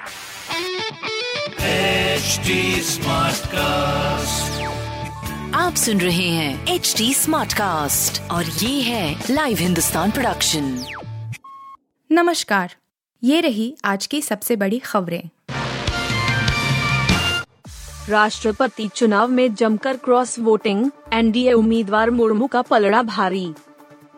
HD Smartcast. आप सुन रहे हैं एच डी स्मार्ट कास्ट और ये है लाइव हिंदुस्तान प्रोडक्शन नमस्कार। ये रही आज की सबसे बड़ी खबरें। राष्ट्रपति चुनाव में जमकर क्रॉस वोटिंग एनडीए उम्मीदवार मुर्मू का पलड़ा भारी।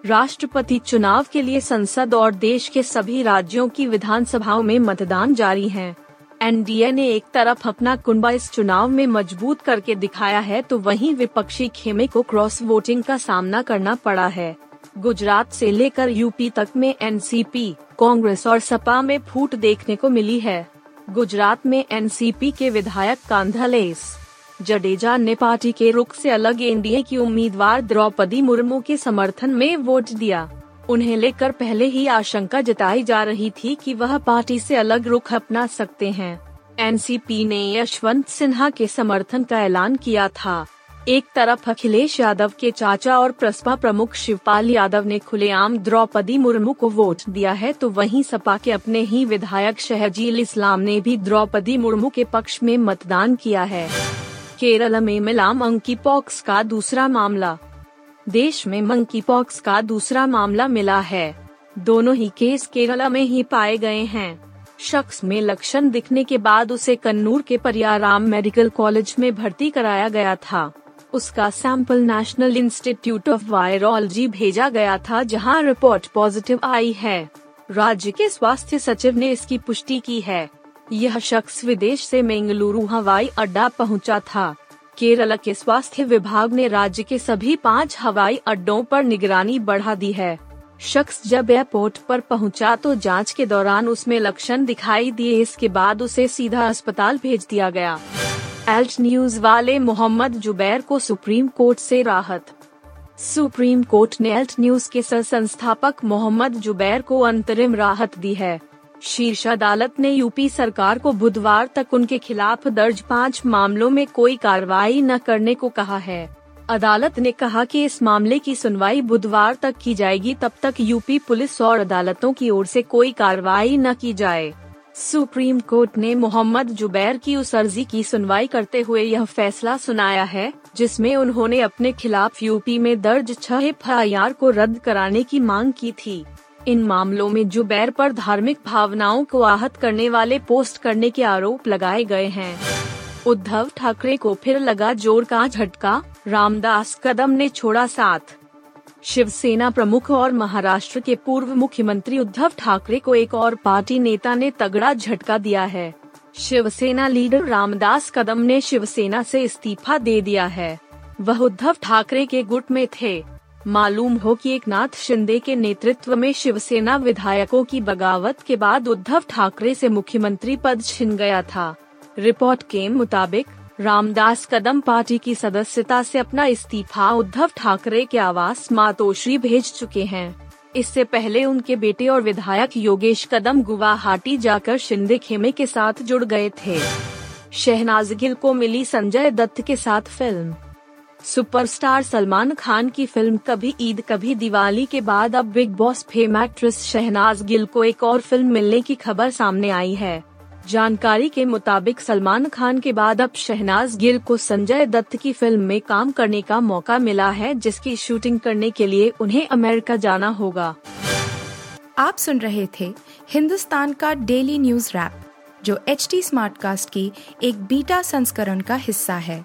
राष्ट्रपति चुनाव के लिए संसद और देश के सभी राज्यों की विधानसभाओं में मतदान जारी है। एनडीए ने एक तरफ़ अपना कुंबा इस चुनाव में मज़बूत करके दिखाया है तो वहीं विपक्षी खेमे को क्रॉस वोटिंग का सामना करना पड़ा है। गुजरात से लेकर यूपी तक में एनसीपी, कांग्रेस और सपा में फूट देखने को मिली है। गुजरात में एनसीपी के विधायक कांधलेस। जडेजा ने पार्टी के रुख से अलग एनडीए की उम्मीदवार द्रौपदी मुर्मू के समर्थन में वोट दिया। उन्हें लेकर पहले ही आशंका जताई जा रही थी कि वह पार्टी से अलग रुख अपना सकते हैं। एनसीपी ने यशवंत सिन्हा के समर्थन का ऐलान किया था। एक तरफ़ अखिलेश यादव के चाचा और प्रसपा प्रमुख शिवपाल यादव ने खुलेआम द्रौपदी मुर्मू को वोट दिया है तो वहीं सपा के अपने ही विधायक शहजील इस्लाम ने भी द्रौपदी मुर्मू के पक्ष में मतदान किया है। केरल में मिला मंकी पॉक्स का दूसरा मामला। देश में मंकी पॉक्स का दूसरा मामला मिला है। दोनों ही केस केरला में ही पाए गए हैं। शख्स में लक्षण दिखने के बाद उसे कन्नूर के परियाराम मेडिकल कॉलेज में भर्ती कराया गया था। उसका sample national institute of virology भेजा गया था, जहाँ रिपोर्ट पॉजिटिव आई है। राज्य के स्वास्थ्य सचिव ने इसकी पुष्टि की है। यह शख्स विदेश से बेंगलुरु हवाई अड्डा पहुँचा था। केरल के स्वास्थ्य विभाग ने राज्य के सभी पाँच हवाई अड्डों पर निगरानी बढ़ा दी है। शख्स जब एयरपोर्ट पर पहुँचा तो जाँच के दौरान उसमें लक्षण दिखाई दिए, इसके बाद उसे सीधा अस्पताल भेज दिया गया। एल्ट न्यूज़ वाले मोहम्मद जुबैर को सुप्रीम कोर्ट से राहत। सुप्रीम कोर्ट ने एल्ट न्यूज़ के सह संस्थापक मोहम्मद जुबैर को अंतरिम राहत दी है। शीर्ष अदालत ने यूपी सरकार को बुधवार तक उनके खिलाफ दर्ज पाँच मामलों में कोई कार्रवाई न करने को कहा है। अदालत ने कहा कि इस मामले की सुनवाई बुधवार तक की जाएगी, तब तक यूपी पुलिस और अदालतों की ओर से कोई कार्रवाई न की जाए। सुप्रीम कोर्ट ने मोहम्मद जुबैर की उस अर्जी की सुनवाई करते हुए यह फैसला सुनाया है, जिसमें उन्होंने अपने खिलाफ यूपी में दर्ज छह एफ़ को रद्द कराने की मांग की थी। इन मामलों में जुबैर पर धार्मिक भावनाओं को आहत करने वाले पोस्ट करने के आरोप लगाए गए हैं। उद्धव ठाकरे को फिर लगा ज़ोर का झटका, रामदास कदम ने छोड़ा साथ। शिवसेना प्रमुख और महाराष्ट्र के पूर्व मुख्यमंत्री उद्धव ठाकरे को एक और पार्टी नेता ने तगड़ा झटका दिया है। शिवसेना लीडर रामदास कदम ने शिवसेना से इस्तीफा दे दिया है। वह उद्धव ठाकरे के गुट में थे। मालूम हो कि एक नाथ शिंदे के नेतृत्व में शिवसेना विधायकों की बगावत के बाद उद्धव ठाकरे से मुख्यमंत्री पद छिन गया था। रिपोर्ट के मुताबिक, रामदास कदम पार्टी की सदस्यता से अपना इस्तीफा उद्धव ठाकरे के आवास मातोश्री भेज चुके हैं। इससे पहले उनके बेटे और विधायक योगेश कदम गुवाहाटी जाकर शिंदे खेमे के साथ जुड़ गए थे। शहनाज गिल को मिली संजय दत्त के साथ फ़िल्म। सुपरस्टार सलमान खान की फ़िल्म कभी ईद, कभी दिवाली के बाद अब Bigg Boss fame actress Shehnaaz Gill को एक और फ़िल्म मिलने की खबर सामने आई है। जानकारी के मुताबिक सलमान खान के बाद अब शहनाज गिल को संजय दत्त की फ़िल्म में काम करने का मौका मिला है, जिसकी शूटिंग करने के लिए उन्हें अमेरिका जाना होगा। आप सुन रहे थे हिंदुस्तान का डेली न्यूज़ रैप, जो एच टी स्मार्ट कास्ट की एक बीटा संस्करण का हिस्सा है।